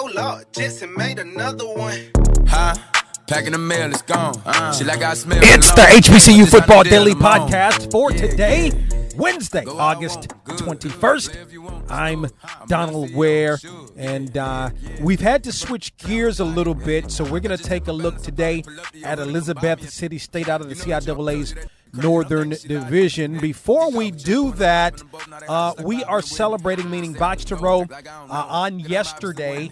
Oh Lord, Jetson made another one. Huh? Packing the mail, it's gone. Uh, Shit like I smell. It's the HBCU Football Daily Podcast for today, Wednesday, August 21st. I'm Donald Ware, and uh, we've had to switch gears a little bit, so we're going to take a look today at Elizabeth City State out of the CIAA's Northern Division. Before we do that, uh, we are celebrating, meaning to Row, uh, on yesterday.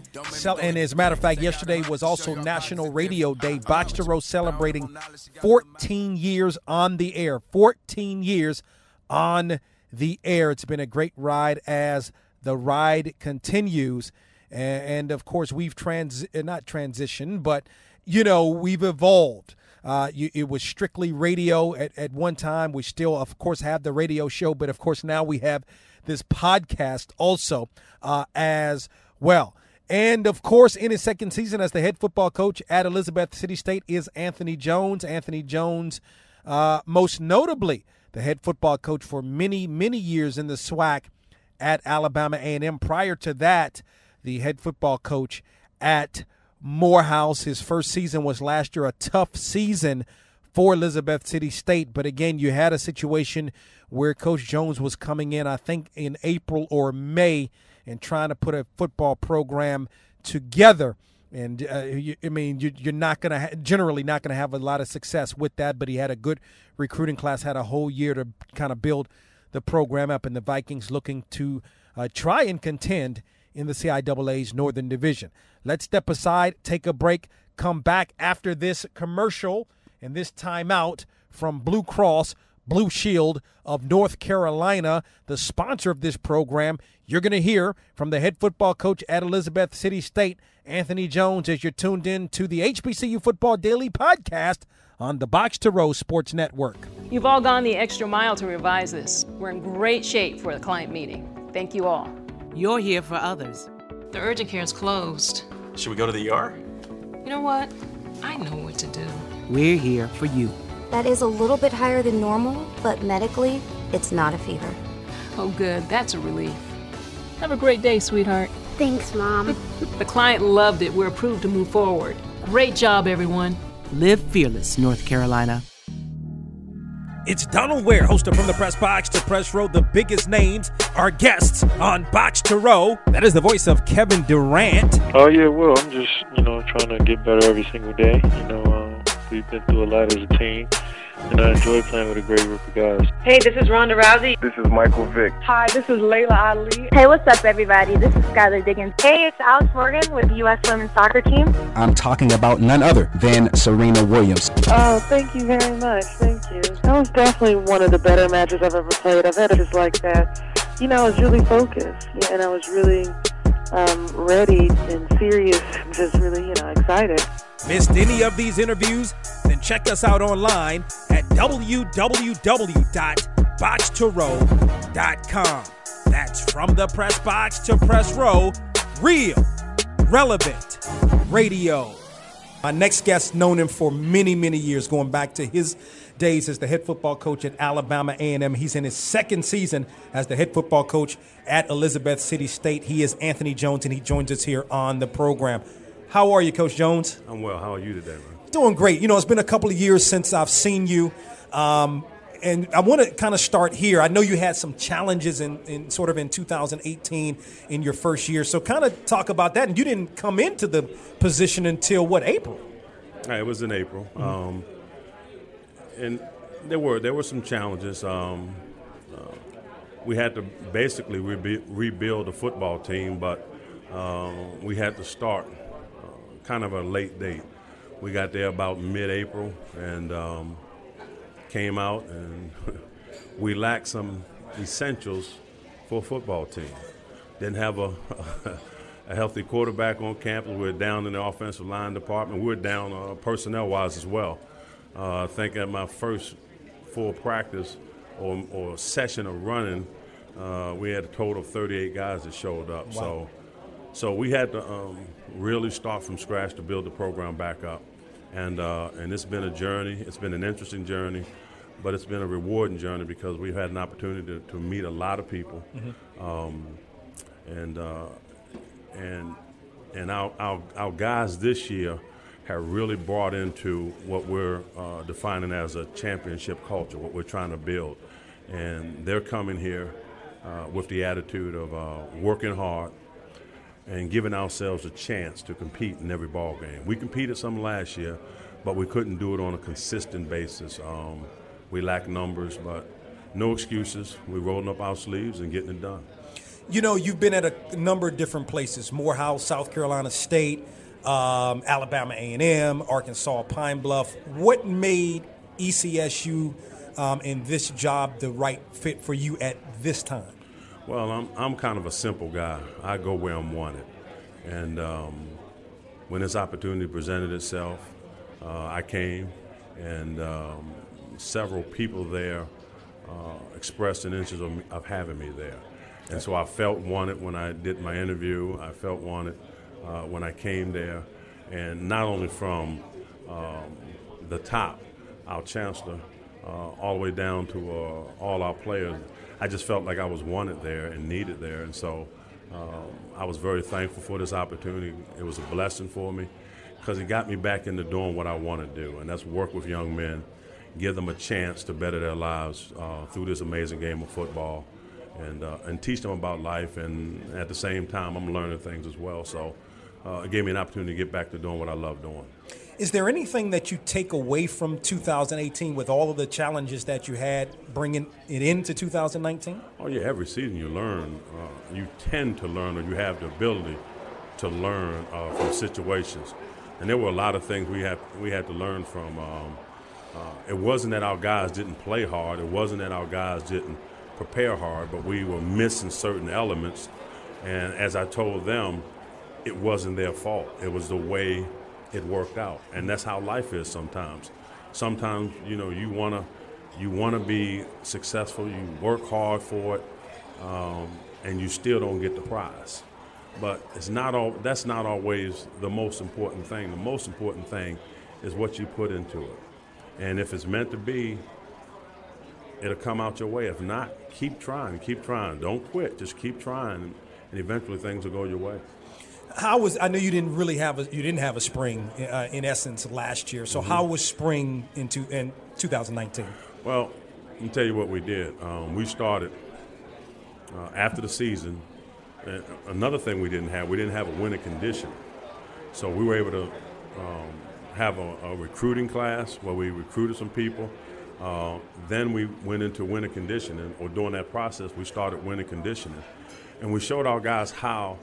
And as a matter of fact, yesterday was also National Radio Day. To Row celebrating 14 years on the air. 14 years on the air. It's been a great ride as the ride continues. And, of course, we've trans not transitioned, but you know, we've evolved. Uh, you, it was strictly radio at, at one time. We still, of course, have the radio show, but of course, now we have this podcast also uh, as well. And of course, in his second season as the head football coach at Elizabeth City State is Anthony Jones. Anthony Jones, uh, most notably, the head football coach for many, many years in the SWAC at Alabama A&M. Prior to that, the head football coach at Morehouse. His first season was last year, a tough season for Elizabeth City State. But again, you had a situation where Coach Jones was coming in, I think, in April or May and trying to put a football program together. And uh, you, I mean, you, are not going to ha- generally not going to have a lot of success with that. But he had a good recruiting class, had a whole year to kind of build the program up, and the Vikings looking to uh, try and contend in the CIAA's Northern Division. Let's step aside, take a break, come back after this commercial and this timeout from Blue Cross Blue Shield of North Carolina, the sponsor of this program. You're going to hear from the head football coach at Elizabeth City State, Anthony Jones, as you're tuned in to the HBCU Football Daily Podcast on the Box to Row Sports Network. You've all gone the extra mile to revise this. We're in great shape for the client meeting. Thank you all. You're here for others. The urgent care is closed. Should we go to the ER? You know what? I know what to do. We're here for you. That is a little bit higher than normal, but medically, it's not a fever. Oh, good. That's a relief. Have a great day, sweetheart. Thanks, Mom. the client loved it. We're approved to move forward. Great job, everyone. Live fearless, North Carolina. It's Donald Ware, host of From the Press Box to Press Row. The biggest names are guests on Box to Row. That is the voice of Kevin Durant. Oh, yeah, well, I'm just, you know, trying to get better every single day. You know, um, we've been through a lot as a team and I enjoy playing with a great group of guys. Hey, this is Ronda Rousey. This is Michael Vick. Hi, this is Laila Ali. Hey, what's up, everybody? This is Skylar Diggins. Hey, it's Alex Morgan with the U.S. Women's Soccer Team. I'm talking about none other than Serena Williams. Oh, thank you very much. Thank you. That was definitely one of the better matches I've ever played. I've had it just like that. You know, I was really focused, and I was really um, ready and serious and just really, you know, excited. Missed any of these interviews? Then check us out online at www.boxtorow.com. That's from the press box to press row, real, relevant radio. My next guest, known him for many, many years, going back to his days as the head football coach at Alabama A&M. He's in his second season as the head football coach at Elizabeth City State. He is Anthony Jones, and he joins us here on the program. How are you, Coach Jones? I'm well. How are you today, man? Doing great. You know, it's been a couple of years since I've seen you. Um, and I want to kind of start here. I know you had some challenges in, in, sort of in 2018 in your first year. So kind of talk about that. And you didn't come into the position until what April? it was in April, mm-hmm. um, and there were there were some challenges. Um, uh, we had to basically rebu- rebuild the football team, but um, we had to start kind of a late date. We got there about mid-April and um, came out, and we lacked some essentials for a football team. Didn't have a, a healthy quarterback on campus. We are down in the offensive line department. We are down uh, personnel-wise as well. Uh, I think at my first full practice or, or session of running, uh, we had a total of 38 guys that showed up. Wow. So, so we had to um, really start from scratch to build the program back up. And, uh, and it's been a journey. It's been an interesting journey, but it's been a rewarding journey because we've had an opportunity to, to meet a lot of people. Mm-hmm. Um, and, uh, and and our, our, our guys this year have really brought into what we're uh, defining as a championship culture, what we're trying to build. And they're coming here uh, with the attitude of uh, working hard and giving ourselves a chance to compete in every ball game. We competed some last year, but we couldn't do it on a consistent basis. Um, we lack numbers, but no excuses. We're rolling up our sleeves and getting it done. You know, you've been at a number of different places: Morehouse, South Carolina State, um, Alabama A&M, Arkansas Pine Bluff. What made ECSU um, and this job the right fit for you at this time? Well, I'm I'm kind of a simple guy. I go where I'm wanted, and um, when this opportunity presented itself, uh, I came, and um, several people there uh, expressed an interest of, of, having me there, and so I felt wanted when I did my interview. I felt wanted uh, when I came there, and not only from um, the top, our chancellor, uh, all the way down to uh, all our players I just felt like I was wanted there and needed there, and so um, I was very thankful for this opportunity. It was a blessing for me because it got me back into doing what I want to do, and that's work with young men, give them a chance to better their lives uh, through this amazing game of football, and uh, and teach them about life. And at the same time, I'm learning things as well. So uh, it gave me an opportunity to get back to doing what I love doing. Is there anything that you take away from 2018 with all of the challenges that you had bringing it into 2019? Oh, yeah, every season you learn. Uh, you tend to learn, or you have the ability to learn uh, from situations. And there were a lot of things we had, we had to learn from. Um, uh, it wasn't that our guys didn't play hard, it wasn't that our guys didn't prepare hard, but we were missing certain elements. And as I told them, it wasn't their fault. It was the way it worked out, and that's how life is sometimes. Sometimes you know you wanna you wanna be successful, you work hard for it, um, and you still don't get the prize. But it's not all. That's not always the most important thing. The most important thing is what you put into it, and if it's meant to be, it'll come out your way. If not, keep trying, keep trying. Don't quit. Just keep trying, and eventually things will go your way how was I know you didn't really have a you didn't have a spring uh, in essence last year. So mm-hmm. how was spring into in 2019? Well, let me tell you what we did. Um, we started uh, after the season. another thing we didn't have, we didn't have a winter condition. So we were able to um, have a, a, recruiting class where we recruited some people. Uh, then we went into winter conditioning, or during that process, we started winter conditioning. And we showed our guys how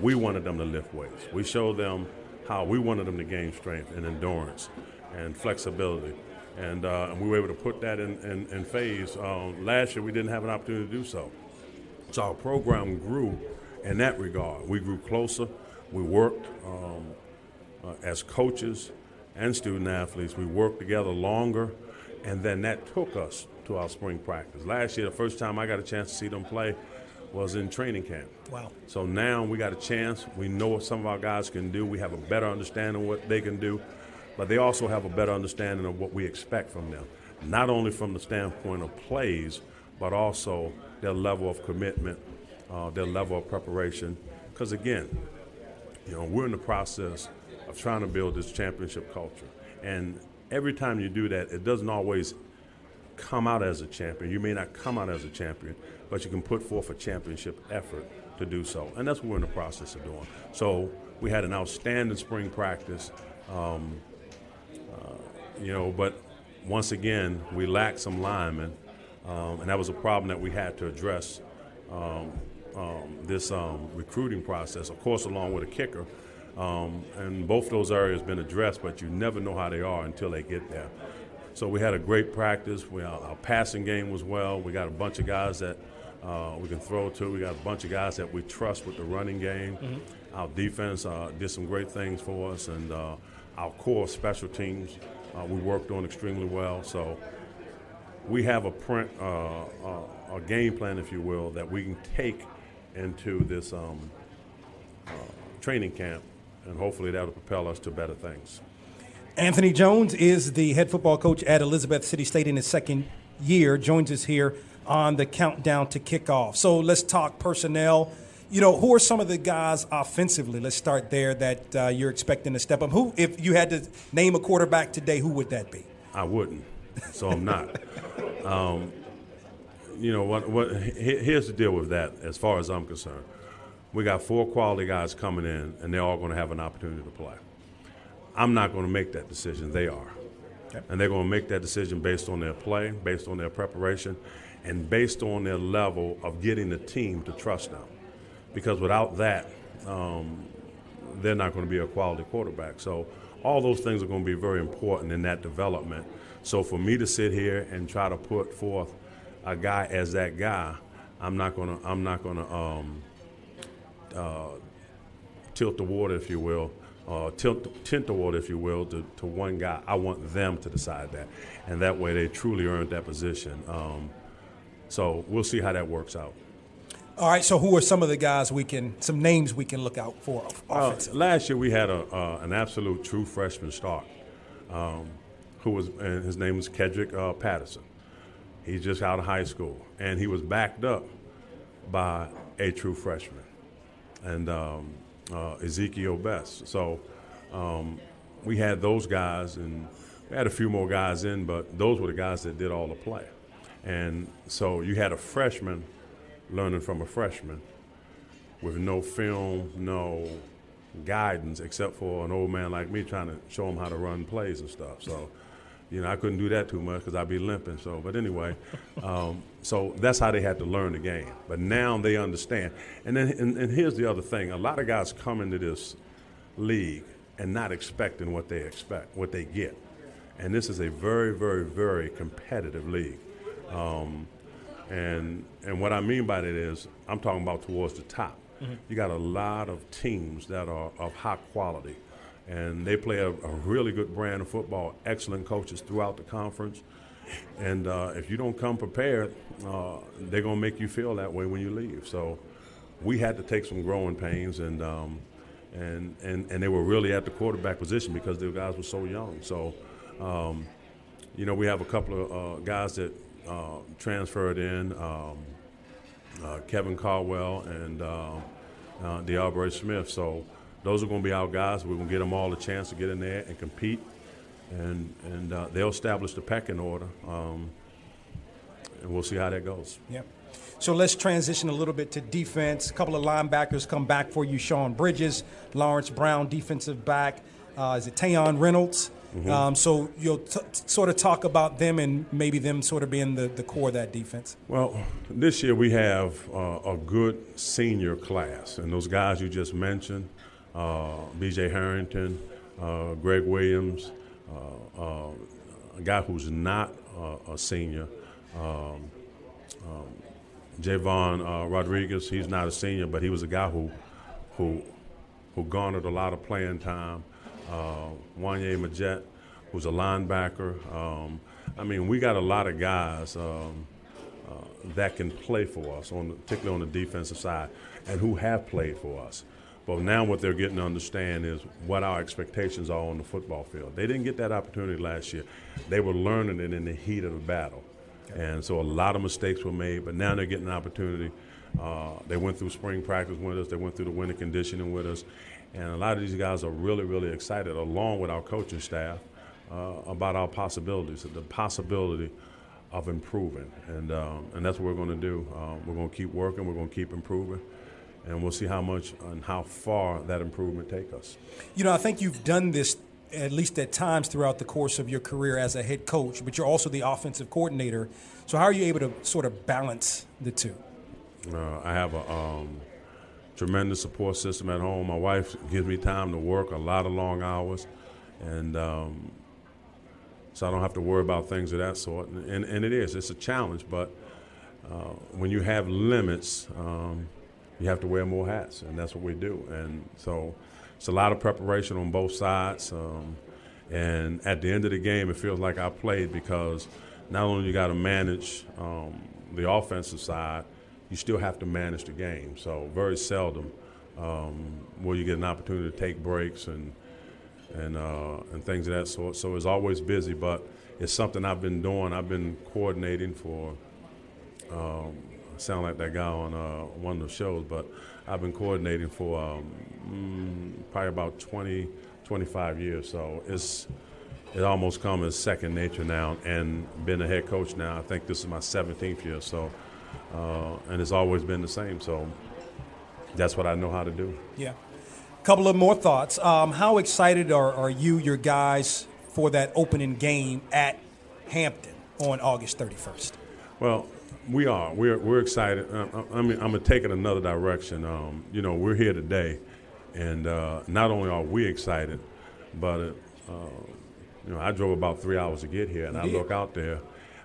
we wanted them to lift weights. We showed them how we wanted them to gain strength and endurance and flexibility. And, uh, and we were able to put that in, in, in phase. Um, last year, we didn't have an opportunity to do so. So our program grew in that regard. We grew closer. We worked um, uh, as coaches and student athletes. We worked together longer, and then that took us to our spring practice. Last year, the first time I got a chance to see them play, was in training camp. Wow. So now we got a chance. We know what some of our guys can do. We have a better understanding of what they can do, but they also have a better understanding of what we expect from them, not only from the standpoint of plays, but also their level of commitment, uh, their level of preparation. Because again, you know, we're in the process of trying to build this championship culture. And every time you do that, it doesn't always come out as a champion. You may not come out as a champion, but you can put forth a championship effort to do so. And that's what we're in the process of doing. So we had an outstanding spring practice, um, uh, you know, but once again, we lacked some linemen, um, and that was a problem that we had to address um, um this um, recruiting process, of course, along with a kicker. Um, and both those areas been addressed, but you never know how they are until they get there. So we had a great practice. We, our, our passing game was well. We got a bunch of guys that uh, we can throw to. We got a bunch of guys that we trust with the running game. Mm-hmm. Our defense uh, did some great things for us, and uh, our core special teams uh, we worked on extremely well. So we have a print, uh, uh, a game plan, if you will, that we can take into this um, training camp, and hopefully that'll propel us to better things. Anthony Jones is the head football coach at Elizabeth City State in his second year. Joins us here on the countdown to kickoff. So let's talk personnel. You know, who are some of the guys offensively? Let's start there that uh, you're expecting to step up. Who, if you had to name a quarterback today, who would that be? I wouldn't, so I'm not. um, you know what? What? Here's the deal with that. As far as I'm concerned, we got four quality guys coming in, and they're all going to have an opportunity to play. I'm not going to make that decision. They are. Okay. And they're going to make that decision based on their play, based on their preparation, and based on their level of getting the team to trust them. Because without that, um, they're not going to be a quality quarterback. So all those things are going to be very important in that development. So for me to sit here and try to put forth a guy as that guy, I'm not going to. I'm not going to um, uh, tilt the water, if you will, uh, tilt, tint water, if you will, to, to one guy. I want them to decide that, and that way they truly earned that position. Um, so we'll see how that works out. All right. So who are some of the guys we can, some names we can look out for? Uh, last year we had a uh, an absolute true freshman start, um, who was and his name was Kedrick uh, Patterson. He's just out of high school, and he was backed up by a true freshman, and um, uh, Ezekiel Best. So um, we had those guys, and we had a few more guys in, but those were the guys that did all the play. And so you had a freshman learning from a freshman with no film, no guidance, except for an old man like me trying to show him how to run plays and stuff. So, you know, I couldn't do that too much because I'd be limping. So, but anyway, um, so that's how they had to learn the game. But now they understand. And then, and, and here's the other thing: a lot of guys come into this league and not expecting what they expect, what they get. And this is a very, very, very competitive league. Um, and and what I mean by that is I'm talking about towards the top. Mm-hmm. You got a lot of teams that are of high quality, and they play a, a really good brand of football. Excellent coaches throughout the conference, and uh, if you don't come prepared, uh, they're gonna make you feel that way when you leave. So we had to take some growing pains, and um, and and and they were really at the quarterback position because the guys were so young. So. Um, you know, we have a couple of uh, guys that uh, transferred in um, uh, Kevin Caldwell and uh, uh Smith. So those are going to be our guys. We're going to get them all a chance to get in there and compete, and and uh, they'll establish the pecking order, um, and we'll see how that goes. Yep. So let's transition a little bit to defense. A couple of linebackers come back for you: Sean Bridges, Lawrence Brown, defensive back. Uh, is it Tayon Reynolds? Mm-hmm. Um, so you'll t- sort of talk about them and maybe them sort of being the, the core of that defense. Well, this year we have uh, a good senior class, and those guys you just mentioned, B.J. Harrington, uh, Greg Williams, uh, uh, a guy who's not a senior, um, um, Javon uh, Rodriguez. He's not a senior, but he was a guy who who who garnered a lot of playing time uh, Wanye Majet, who's a linebacker. Um, I mean, we got a lot of guys um, uh, that can play for us, on particularly on the defensive side, and who have played for us. But now what they're getting to understand is what our expectations are on the football field. They didn't get that opportunity last year. They were learning it in the heat of the battle. And so a lot of mistakes were made, but now they're getting an opportunity. Uh, they went through spring practice with us. They went through the winter conditioning with us. And a lot of these guys are really, really excited, along with our coaching staff, uh, about our possibilities, the possibility of improving. And, um, and that's what we're going to do. Uh, we're going to keep working, we're going to keep improving, and we'll see how much and how far that improvement take us. You know, I think you've done this at least at times throughout the course of your career as a head coach, but you're also the offensive coordinator. So how are you able to sort of balance the two? Uh, I have a um, tremendous support system at home. My wife gives me time to work a lot of long hours, and um, so I don't have to worry about things of that sort. And, and it is, it's a challenge, but uh, when you have limits, um, you have to wear more hats, and that's what we do. And so it's a lot of preparation on both sides. Um, and at the end of the game, it feels like I played because not only you got to manage um, the offensive side – you still have to manage the game. So very seldom um, will you get an opportunity to take breaks and and uh, and things of that sort. So it's always busy, but it's something I've been doing. I've been coordinating for. Um, sound like that guy on uh, one of the shows, but I've been coordinating for um, mm, probably about 20, 25 years. So it's it almost come as second nature now. And being a head coach now, I think this is my 17th year. So uh, and it's always been the same. So that's what I know how to do. Yeah. A couple of more thoughts. Um, how excited are, are you, your guys, for that opening game at Hampton on August 31st? Well, we are. We're, we're excited. Uh, uh, I mean, I'm going to take it another direction. Um, you know, we're here today, and uh, not only are we excited, but, uh, you know, I drove about three hours to get here, and I look out there,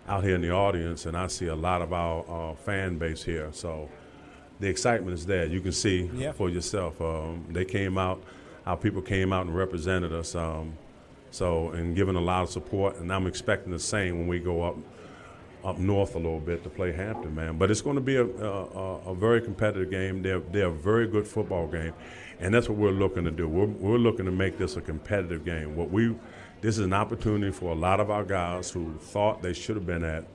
out here in the audience, and I see a lot of our uh, fan base here. So the excitement is there. You can see yeah. for yourself. Um, they came out, our people came out and represented us. Um, so and given a lot of support, and I'm expecting the same when we go up up north a little bit to play Hampton, man. But it's going to be a, a, a very competitive game. They're, they're a very good football game, and that's what we're looking to do. We're, we're looking to make this a competitive game. What we this is an opportunity for a lot of our guys who thought they should have been at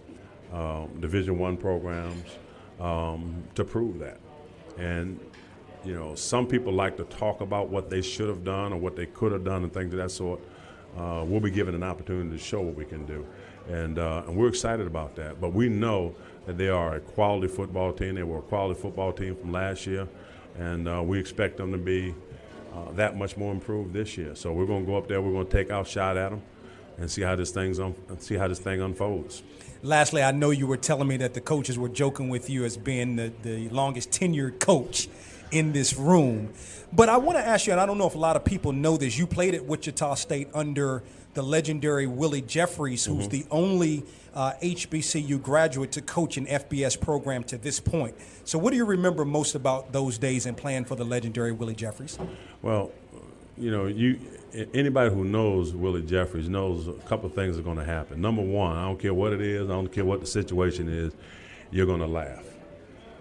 um, Division One programs um, to prove that. And you know, some people like to talk about what they should have done or what they could have done and things of that sort. Uh, we'll be given an opportunity to show what we can do, and uh, and we're excited about that. But we know that they are a quality football team. They were a quality football team from last year, and uh, we expect them to be uh, that much more improved this year. So we're going to go up there. We're going to take our shot at them, and see how this thing's un- see how this thing unfolds. Lastly, I know you were telling me that the coaches were joking with you as being the, the longest tenured coach in this room. But I want to ask you, and I don't know if a lot of people know this, you played at Wichita State under the legendary Willie Jeffries, who's Mhm. the only uh, HBCU graduate to coach an FBS program to this point. So, what do you remember most about those days and playing for the legendary Willie Jeffries? Well, you know, you anybody who knows Willie Jeffries knows a couple of things are going to happen. Number one, I don't care what it is, I don't care what the situation is, you're going to laugh.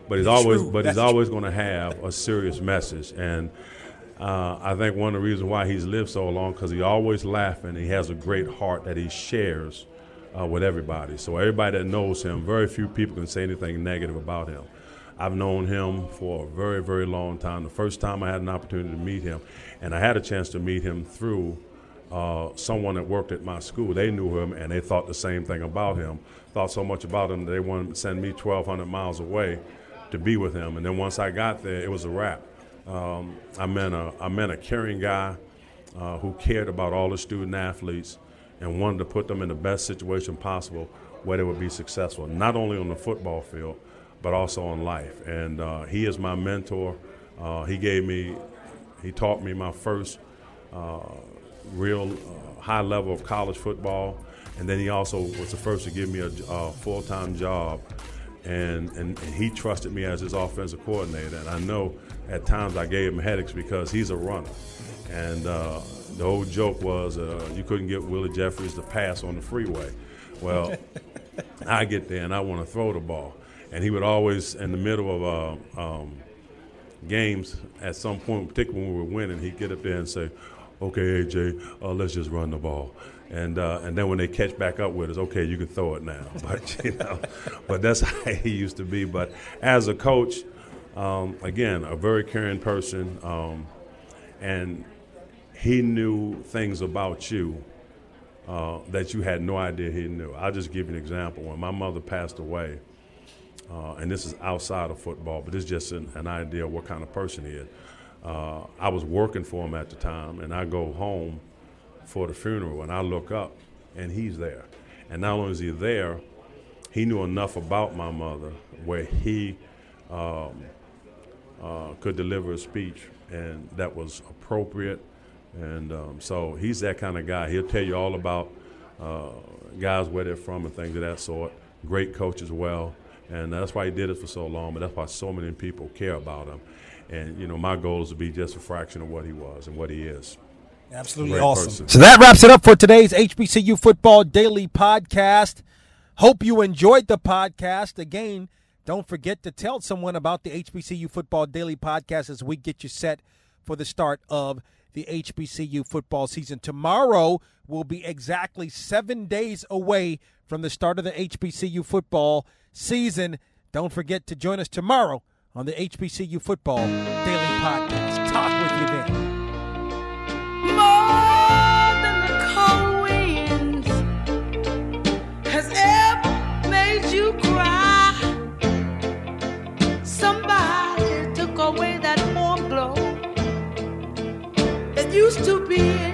But he's That's always, true. but he's That's always going to have a serious message, and uh, I think one of the reasons why he's lived so long because he always laughing. He has a great heart that he shares uh, with everybody. So everybody that knows him, very few people can say anything negative about him. I've known him for a very, very long time. The first time I had an opportunity to meet him, and I had a chance to meet him through uh, someone that worked at my school. They knew him, and they thought the same thing about him. Thought so much about him that they wanted to send me 1,200 miles away to be with him. And then once I got there, it was a wrap. Um, I met a I met a caring guy uh, who cared about all the student athletes and wanted to put them in the best situation possible where they would be successful, not only on the football field, but also in life. And uh, he is my mentor. Uh, he gave me, he taught me my first uh, real uh, high level of college football, and then he also was the first to give me a, a full time job. And, and, and he trusted me as his offensive coordinator. And I know at times I gave him headaches because he's a runner. And uh, the old joke was uh, you couldn't get Willie Jeffries to pass on the freeway. Well, I get there and I want to throw the ball. And he would always, in the middle of uh, um, games, at some point, particularly when we were winning, he'd get up there and say, okay, AJ, uh, let's just run the ball. And uh, and then when they catch back up with us, okay, you can throw it now. But you know, but that's how he used to be. But as a coach, um, again, a very caring person, um, and he knew things about you uh, that you had no idea he knew. I'll just give you an example. When my mother passed away, uh, and this is outside of football, but it's just an, an idea of what kind of person he is. Uh, I was working for him at the time, and I go home for the funeral, and I look up, and he's there. And not only is he there, he knew enough about my mother where he um, uh, could deliver a speech, and that was appropriate. And um, so he's that kind of guy. He'll tell you all about uh, guys where they're from and things of that sort. Great coach as well, and that's why he did it for so long. But that's why so many people care about him. And you know, my goal is to be just a fraction of what he was and what he is. Absolutely Great awesome. person. So that wraps it up for today's HBCU Football Daily Podcast. Hope you enjoyed the podcast. Again, don't forget to tell someone about the HBCU Football Daily Podcast as we get you set for the start of the HBCU football season. Tomorrow will be exactly seven days away from the start of the HBCU football season. Don't forget to join us tomorrow on the HBCU Football Daily Podcast. Used to be